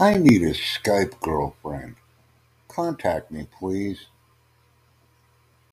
I need a Skype girlfriend. Contact me, please.